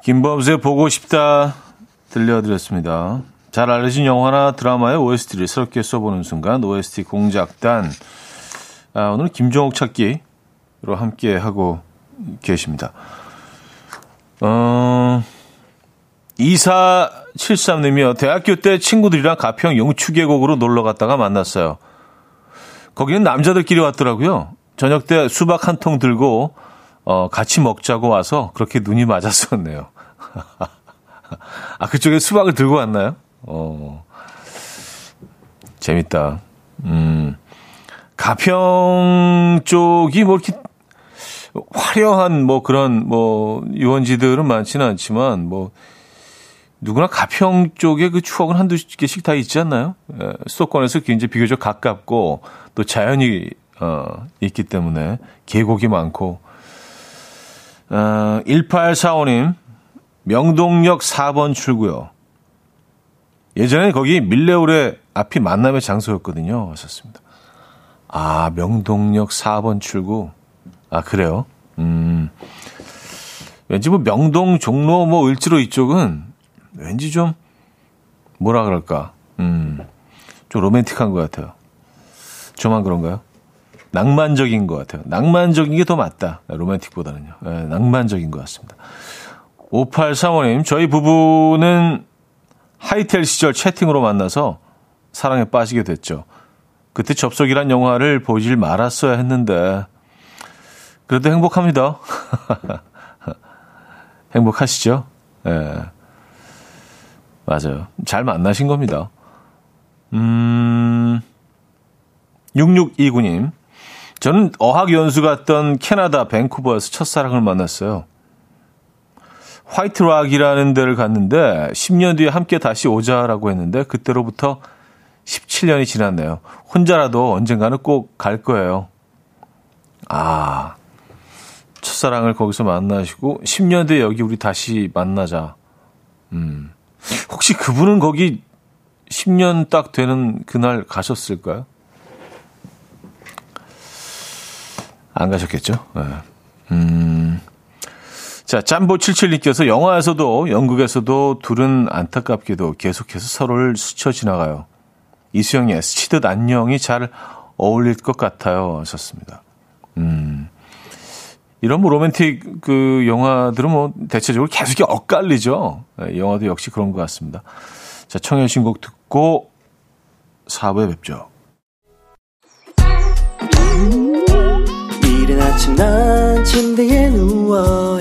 김범수의 보고 싶다 들려드렸습니다. 잘 알려진 영화나 드라마의 OST를 새롭게 써보는 순간 OST 공작단 아, 오늘 김종욱 찾기로 함께 하고 계십니다. 어, 2473님이요. 대학교 때 친구들이랑 가평 영추계곡으로 놀러 갔다가 만났어요. 거기는 남자들끼리 왔더라고요. 저녁 때 수박 한 통 들고 어, 같이 먹자고 와서 그렇게 눈이 맞았었네요. 아, 그쪽에 수박을 들고 왔나요? 어, 재밌다. 음, 가평 쪽이 뭐 이렇게 화려한 뭐 그런 뭐 유원지들은 많지는 않지만 뭐 누구나 가평 쪽에 그 추억은 한두 개씩 다 있지 않나요? 예, 수도권에서 굉장히 비교적 가깝고 또 자연이 어, 있기 때문에 계곡이 많고 어, 1845님 명동역 4번 출구요. 예전에 거기 밀레오레 앞이 만남의 장소였거든요. 왔었습니다. 아, 명동역 4번 출구. 아, 그래요? 음. 왠지 뭐 명동, 종로, 뭐 을지로 이쪽은 왠지 좀 뭐라 그럴까? 음. 좀 로맨틱한 것 같아요. 저만 그런가요? 낭만적인 것 같아요. 낭만적인 게 더 맞다. 로맨틱보다는요. 네, 낭만적인 것 같습니다. 5835님, 저희 부부는 하이텔 시절 채팅으로 만나서 사랑에 빠지게 됐죠. 그때 접속이란 영화를 보질 말았어야 했는데, 그래도 행복합니다. 행복하시죠? 예. 네. 맞아요. 잘 만나신 겁니다. 음, 6629님. 저는 어학연수 갔던 캐나다 밴쿠버에서 첫사랑을 만났어요. 화이트락이라는 데를 갔는데 10년 뒤에 함께 다시 오자라고 했는데 그때로부터 17년이 지났네요. 혼자라도 언젠가는 꼭 갈 거예요. 아, 첫사랑을 거기서 만나시고 10년 뒤에 여기 우리 다시 만나자. 음. 혹시 그분은 거기 10년 딱 되는 그날 가셨을까요? 안 가셨겠죠? 네. 음. 자, 짬보 77님께서 영화에서도 영국에서도 둘은 안타깝게도 계속해서 서로를 스쳐 지나가요. 이수영의 스치듯 안녕이 잘 어울릴 것 같아요. 하셨습니다. 음. 이런 뭐 로맨틱 그 영화들은 뭐 대체적으로 계속 엇갈리죠. 네, 영화도 역시 그런 것 같습니다. 자, 청해 신곡 듣고 4부에 뵙죠. 이른 아침 난 침대에 누워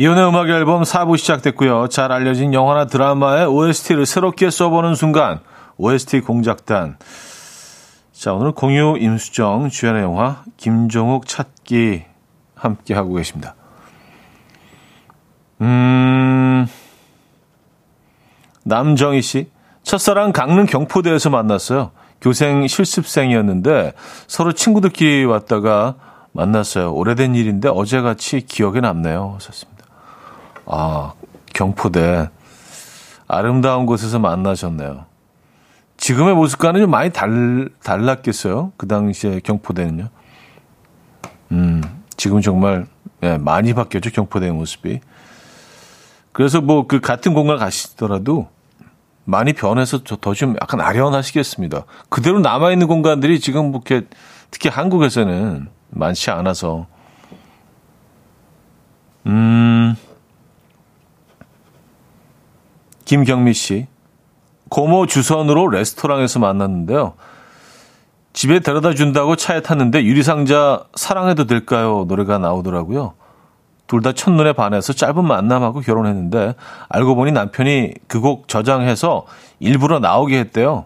이혼의 음악 앨범 4부 시작됐고요. 잘 알려진 영화나 드라마의 OST를 새롭게 써보는 순간 OST 공작단. 자, 오늘 공유 임수정 주연의 영화 김종욱 찾기 함께 하고 계십니다. 음, 남정희 씨. 첫사랑 강릉 경포대에서 만났어요. 교생 실습생이었는데 서로 친구들끼리 왔다가 만났어요. 오래된 일인데 어제같이 기억에 남네요. 하셨습니다. 아, 경포대. 아름다운 곳에서 만나셨네요. 지금의 모습과는 좀 많이 달, 달랐겠어요? 그 당시에 경포대는요. 음, 지금 정말, 예, 많이 바뀌었죠, 경포대의 모습이. 그래서 뭐 그 같은 공간 가시더라도 많이 변해서 더 좀 약간 아련하시겠습니다. 그대로 남아있는 공간들이 지금 뭐 이렇게 특히 한국에서는 많지 않아서. 음, 김경미 씨. 고모 주선으로 레스토랑에서 만났는데요. 집에 데려다 준다고 차에 탔는데 유리상자 사랑해도 될까요? 노래가 나오더라고요. 둘 다 첫눈에 반해서 짧은 만남하고 결혼했는데 알고 보니 남편이 그 곡 저장해서 일부러 나오게 했대요.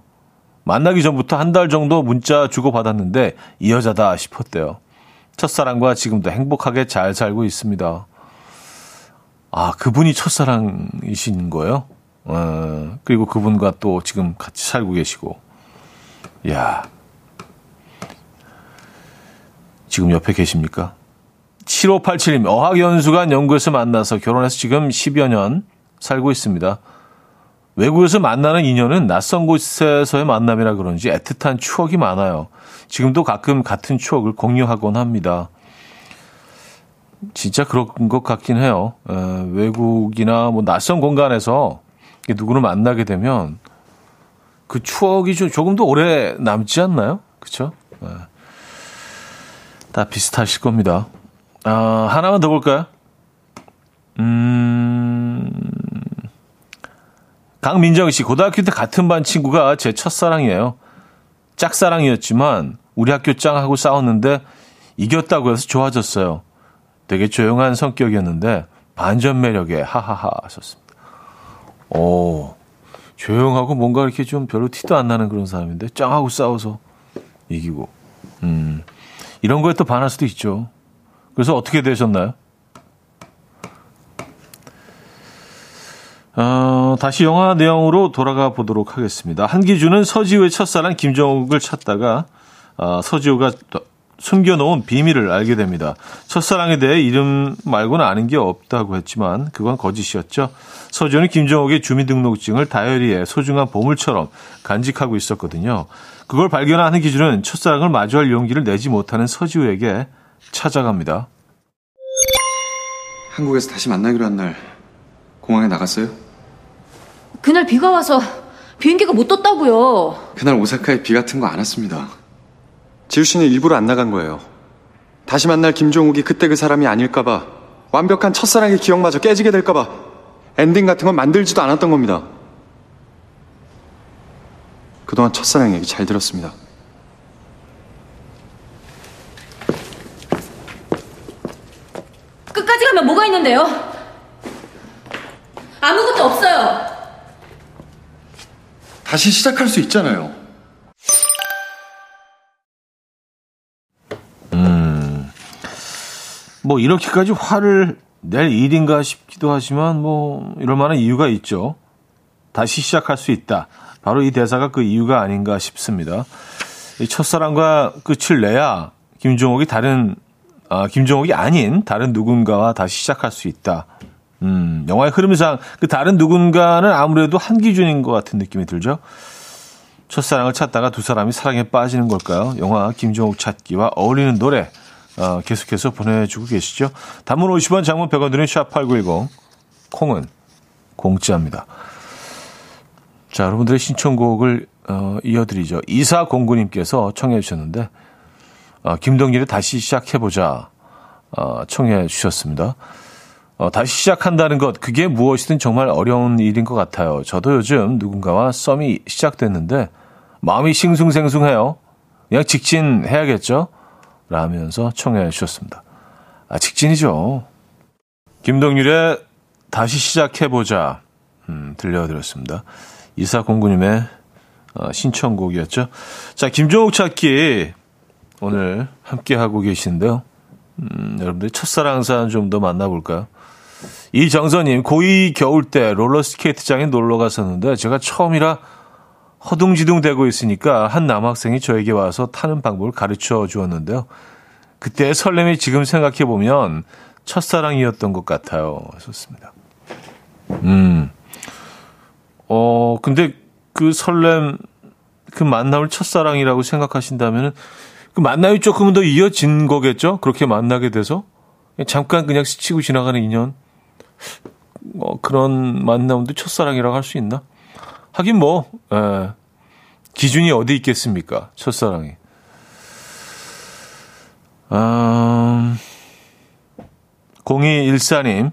만나기 전부터 한 달 정도 문자 주고받았는데 이 여자다 싶었대요. 첫사랑과 지금도 행복하게 잘 살고 있습니다. 아, 그분이 첫사랑이신 거예요? 어, 그리고 그분과 또 지금 같이 살고 계시고. 야 지금 옆에 계십니까? 7587님, 어학연수관 연구에서 만나서 결혼해서 지금 10여 년 살고 있습니다. 외국에서 만나는 인연은 낯선 곳에서의 만남이라 그런지 애틋한 추억이 많아요. 지금도 가끔 같은 추억을 공유하곤 합니다. 진짜 그런 것 같긴 해요. 에, 외국이나 뭐 낯선 공간에서 누구를 만나게 되면 그 추억이 좀 조금 더 오래 남지 않나요? 그쵸? 에. 다 비슷하실 겁니다. 아, 하나만 더 볼까요? 음, 강민정 씨, 고등학교 때 같은 반 친구가 제 첫사랑이에요. 짝사랑이었지만 우리 학교 짱하고 싸웠는데 이겼다고 해서 좋아졌어요. 되게 조용한 성격이었는데 반전 매력에 하하하 하셨습니다. 오, 조용하고 뭔가 이렇게 좀 별로 티도 안 나는 그런 사람인데 짱하고 싸워서 이기고. 음, 이런 거에 또 반할 수도 있죠. 그래서 어떻게 되셨나요? 어, 다시 영화 내용으로 돌아가 보도록 하겠습니다. 한기준은 서지우의 첫사랑 김정욱을 찾다가 어, 서지우가 숨겨놓은 비밀을 알게 됩니다. 첫사랑에 대해 이름 말고는 아는 게 없다고 했지만 그건 거짓이었죠. 서지우는 김정욱의 주민등록증을 다이어리에 소중한 보물처럼 간직하고 있었거든요. 그걸 발견한 한기준은 첫사랑을 마주할 용기를 내지 못하는 서지우에게 찾아갑니다. 한국에서 다시 만나기로 한 날 공항에 나갔어요? 그날 비가 와서 비행기가 못 떴다고요. 그날 오사카에 비 같은 거 안 왔습니다. 지우 씨는 일부러 안 나간 거예요. 다시 만날 김종욱이 그때 그 사람이 아닐까봐 완벽한 첫사랑의 기억마저 깨지게 될까봐 엔딩 같은 건 만들지도 않았던 겁니다. 그동안 첫사랑 얘기 잘 들었습니다. 끝까지 가면 뭐가 있는데요? 아무것도 없어요. 다시 시작할 수 있잖아요. 뭐 이렇게까지 화를 낼 일인가 싶기도 하지만 뭐 이럴 만한 이유가 있죠. 다시 시작할 수 있다. 바로 이 대사가 그 이유가 아닌가 싶습니다. 이 첫사랑과 끝을 내야 김종옥이 다른 아, 김종옥이 아닌 다른 누군가와 다시 시작할 수 있다. 음, 영화의 흐름상 그 다른 누군가는 아무래도 한기준인 것 같은 느낌이 들죠. 첫사랑을 찾다가 두 사람이 사랑에 빠지는 걸까요? 영화 김종옥 찾기와 어울리는 노래 어, 계속해서 보내주고 계시죠. 단문 50원, 장문 100원 드는 샵8910 콩은 공짜입니다. 자, 여러분들의 신청곡을 어, 이어드리죠. 이사공구님께서 청해 주셨는데 어, 김동길의 다시 시작해보자 어, 청해 주셨습니다. 어, 다시 시작한다는 것, 그게 무엇이든 정말 어려운 일인 것 같아요. 저도 요즘 누군가와 썸이 시작됐는데 마음이 싱숭생숭해요. 그냥 직진해야겠죠? 라면서 청해 주셨습니다. 아, 직진이죠. 김동률의 다시 시작해보자. 음, 들려드렸습니다. 이사공구님의 어, 신청곡이었죠. 자, 김종욱 찾기 오늘 함께하고 계신데요. 음, 여러분들 첫사랑 사연 좀 더 만나볼까요? 이정선님, 고2 겨울 때 롤러스케이트장에 놀러 갔었는데 제가 처음이라 허둥지둥 되고 있으니까 한 남학생이 저에게 와서 타는 방법을 가르쳐 주었는데요. 그때의 설렘이 지금 생각해 보면 첫사랑이었던 것 같아요. 좋습니다. 음. 어, 근데 그 설렘, 그 만남을 첫사랑이라고 생각하신다면 그 만남이 조금은 더 이어진 거겠죠? 그렇게 만나게 돼서? 잠깐 그냥 스치고 지나가는 인연? 어, 그런 만남도 첫사랑이라고 할 수 있나? 하긴 뭐, 에, 예. 기준이 어디 있겠습니까? 첫사랑이. 음, 0214님,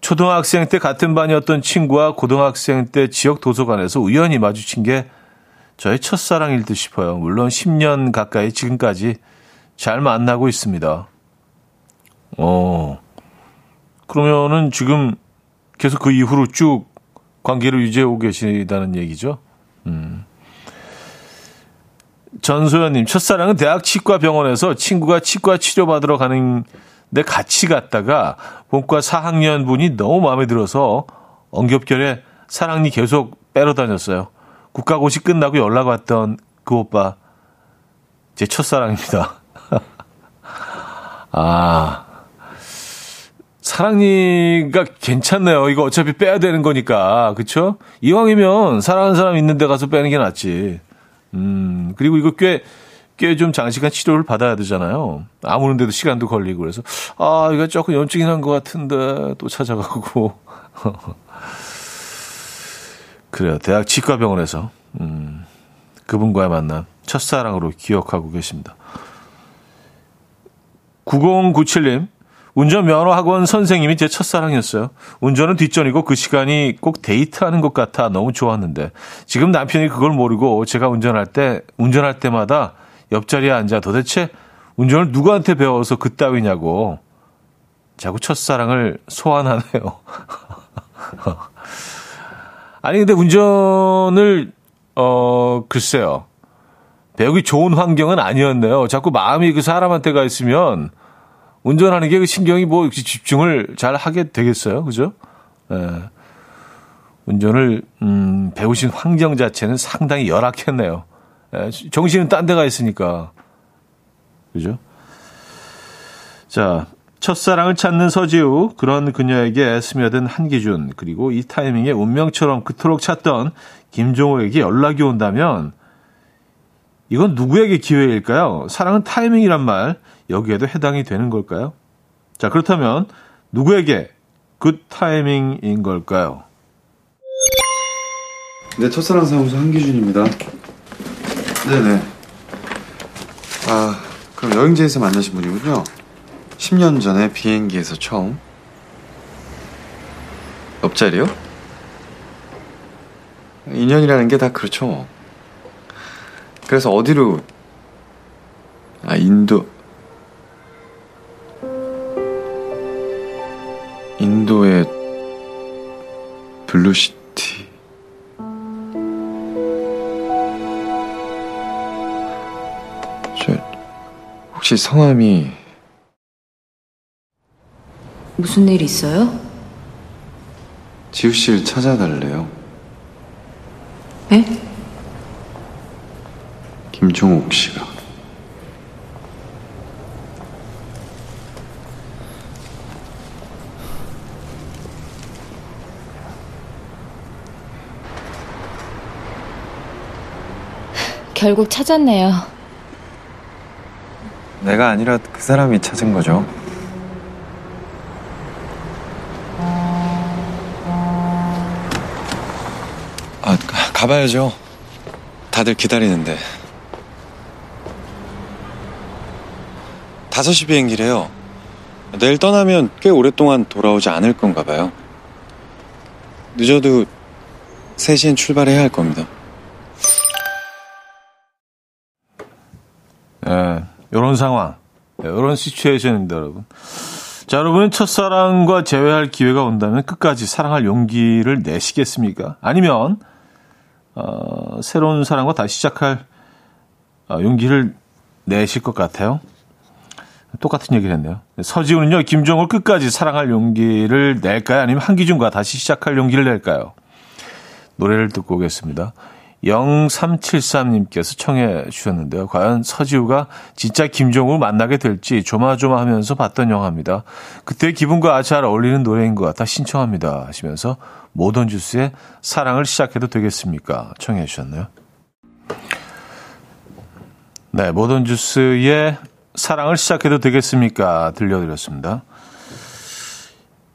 초등학생 때 같은 반이었던 친구와 고등학생 때 지역 도서관에서 우연히 마주친 게 저의 첫사랑일 듯 싶어요. 물론 10년 가까이 지금까지 잘 만나고 있습니다. 어, 그러면은 지금 계속 그 이후로 쭉 관계를 유지하고 계시다는 얘기죠. 음. 전소연님, 첫사랑은 대학 치과 병원에서 친구가 치과 치료받으러 가는데 같이 갔다가 본과 4학년 분이 너무 마음에 들어서 엉겹결에 사랑니 계속 빼러 다녔어요. 국가고시 끝나고 연락 왔던 그 오빠, 제 첫사랑입니다. 아, 사랑니가 괜찮네요. 이거 어차피 빼야 되는 거니까. 그쵸? 이왕이면 사랑하는 사람 있는 데 가서 빼는 게 낫지. 음, 그리고 이거 꽤, 꽤 좀 장시간 치료를 받아야 되잖아요. 아무런데도 시간도 걸리고 그래서, 아, 이거 조금 염증이 난 것 같은데 또 찾아가고. 그래요. 대학 치과병원에서, 음, 그분과의 만남, 첫사랑으로 기억하고 계십니다. 9097님, 운전면허 학원 선생님이 제 첫사랑이었어요. 운전은 뒷전이고 그 시간이 꼭 데이트하는 것 같아 너무 좋았는데 지금 남편이 그걸 모르고 제가 운전할 때 운전할 때마다 옆자리에 앉아 도대체 운전을 누구한테 배워서 그따위냐고 자꾸 첫사랑을 소환하네요. 아니 근데 운전을 어 글쎄요 배우기 좋은 환경은 아니었네요. 자꾸 마음이 그 사람한테 가 있으면 운전하는 게 그 신경이 뭐 집중을 잘 하게 되겠어요. 그죠? 예. 운전을, 음, 배우신 환경 자체는 상당히 열악했네요. 예, 정신은 딴 데가 있으니까. 그죠? 자, 첫사랑을 찾는 서지우, 그런 그녀에게 스며든 한기준, 그리고 이 타이밍에 운명처럼 그토록 찾던 김종욱에게 연락이 온다면, 이건 누구에게 기회일까요? 사랑은 타이밍이란 말, 여기에도 해당이 되는 걸까요? 자, 그렇다면 누구에게 good timing인 걸까요? 네, 첫사랑 사무소 한기준입니다. 네네. 아, 그럼 여행지에서 만나신 분이군요. 10년 전에 비행기에서 처음. 옆자리요? 인연이라는 게 다 그렇죠. 뭐. 그래서 어디로, 아, 인도, 블루시티. 저, 혹시 성함이 무슨 일 있어요? 지우 씨를 찾아달래요. 에? 김종욱 씨가. 결국 찾았네요. 내가 아니라 그 사람이 찾은 거죠. 아, 가- 가봐야죠. 다들 기다리는데. 5시 비행기래요. 내일 떠나면 꽤 오랫동안 돌아오지 않을 건가 봐요. 늦어도 3시엔 출발해야 할 겁니다. 상황, 예, 요런 시츄에이션입니다, 여러분. 자, 여러분은 첫사랑과 재회할 기회가 온다면 끝까지 사랑할 용기를 내시겠습니까? 아니면, 어, 새로운 사랑과 다시 시작할 어, 용기를 내실 것 같아요? 똑같은 얘기를 했네요. 서지훈은요, 김종을 끝까지 사랑할 용기를 낼까요? 아니면 한기준과 다시 시작할 용기를 낼까요? 노래를 듣고 오겠습니다. 0373님께서 청해 주셨는데요. 과연 서지우가 진짜 김종우를 만나게 될지 조마조마하면서 봤던 영화입니다. 그때 기분과 잘 어울리는 노래인 것 같아 신청합니다. 하시면서 모던 주스의 사랑을 시작해도 되겠습니까? 청해 주셨네요. 네, 모던 주스의 사랑을 시작해도 되겠습니까? 들려드렸습니다.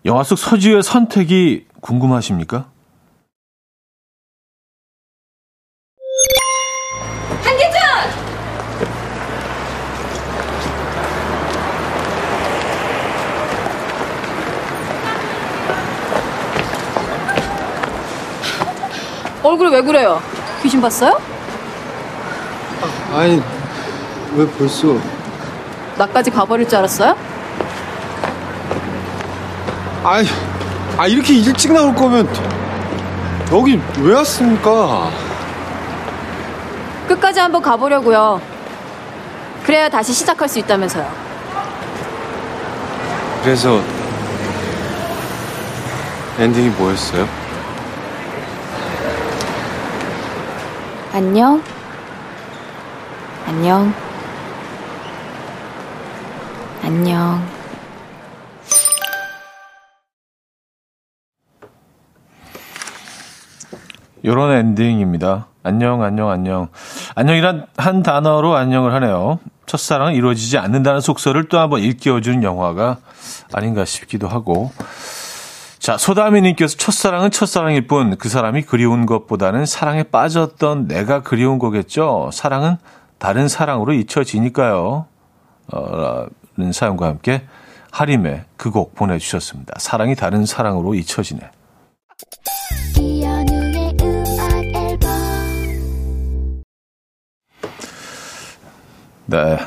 영화 속 서지우의 선택이 궁금하십니까? 얼굴이 왜 그래요? 귀신 봤어요? 아니, 왜 벌써. 나까지 가버릴 줄 알았어요? 아이, 아, 이렇게 일찍 나올 거면 여기 왜 왔습니까? 끝까지 한번 가보려고요. 그래야 다시 시작할 수 있다면서요. 그래서 엔딩이 뭐였어요? 안녕? 안녕? 안녕. 요런 엔딩입니다. 안녕, 안녕, 안녕. 안녕이란 한 단어로 안녕을 하네요. 첫사랑은 이루어지지 않는다는 속설을 또 한번 일깨워주는 영화가 아닌가 싶기도 하고. 자, 소다미님께서 첫사랑은 첫사랑일 뿐 그 사람이 그리운 것보다는 사랑에 빠졌던 내가 그리운 거겠죠. 사랑은 다른 사랑으로 잊혀지니까요. 어, 라는 사연과 함께 하림의 그 곡 보내주셨습니다. 사랑이 다른 사랑으로 잊혀지네. 네.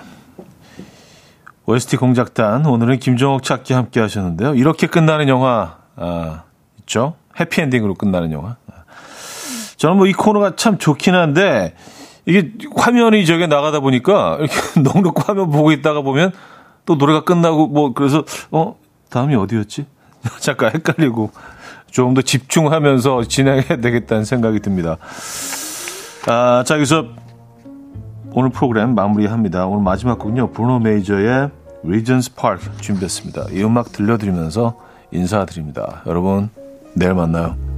OST 공작단 오늘은 김종옥 찾기 함께 하셨는데요. 이렇게 끝나는 영화 아, 있죠? 해피엔딩으로 끝나는 영화. 저는 뭐 이 코너가 참 좋긴 한데 이게 화면이 저게 나가다 보니까 이렇게 넉넉 화면 보고 있다가 보면 또 노래가 끝나고 뭐 그래서 어 다음이 어디였지? 잠깐 헷갈리고 좀더 집중하면서 진행해야 되겠다는 생각이 듭니다. 아, 자 여기서 오늘 프로그램 마무리합니다. 오늘 마지막 곡은요. 브루노 메이저의 Regents Park 준비했습니다. 이 음악 들려드리면서 인사드립니다. 여러분 내일 만나요.